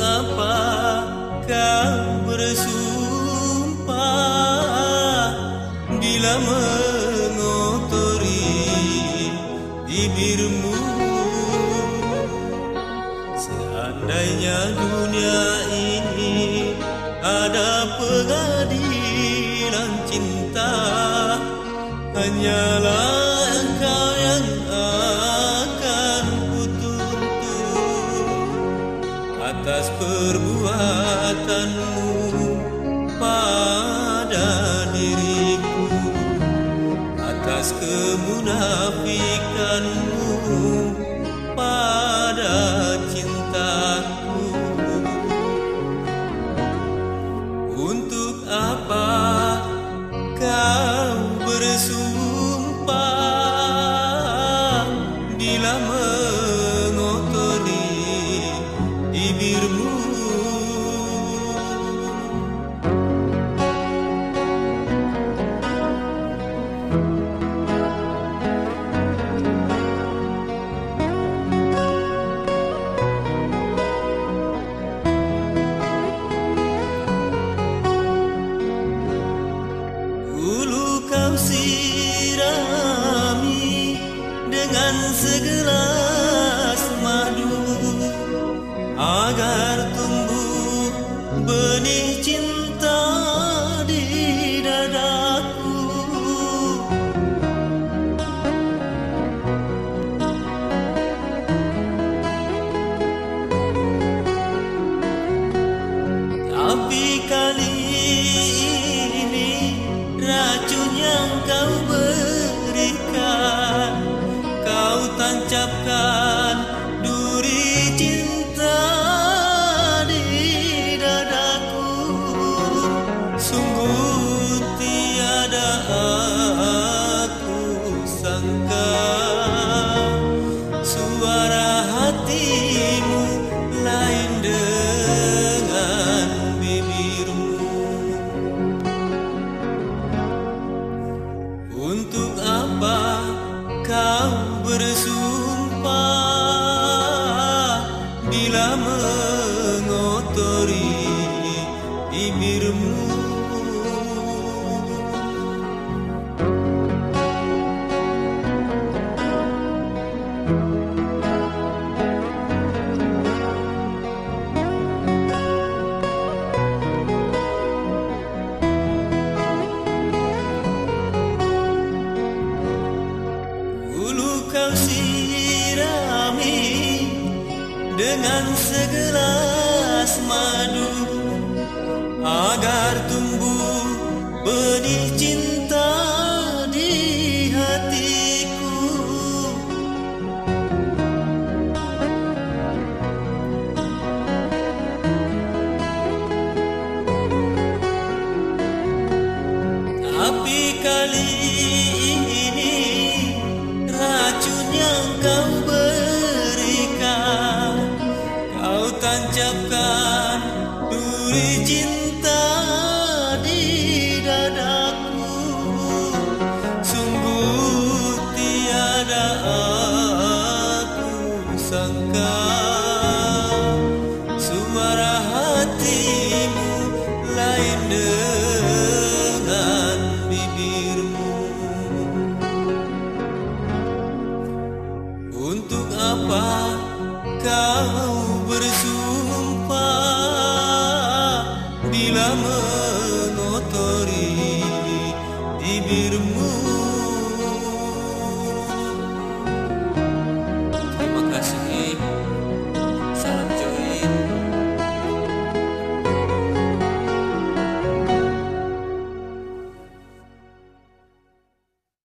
apa kau bersumpah? Bila mengotori bibirmu Seandainya dunia ini ada pengadilan cinta Hanyalah engkau perbuatanmu pada diriku Atas kemunafikanmu pada cintaku. Untuk apa kau bersumpah tancapkan Bila mengotori bibirmu Dulu kau sirami dengan segelas madu agar tumbuh duri cinta di dadaku. Sungguh tiada aku sangka. Suara hatimu lain dengan bibirmu. Untuk apa kau bersumpah bir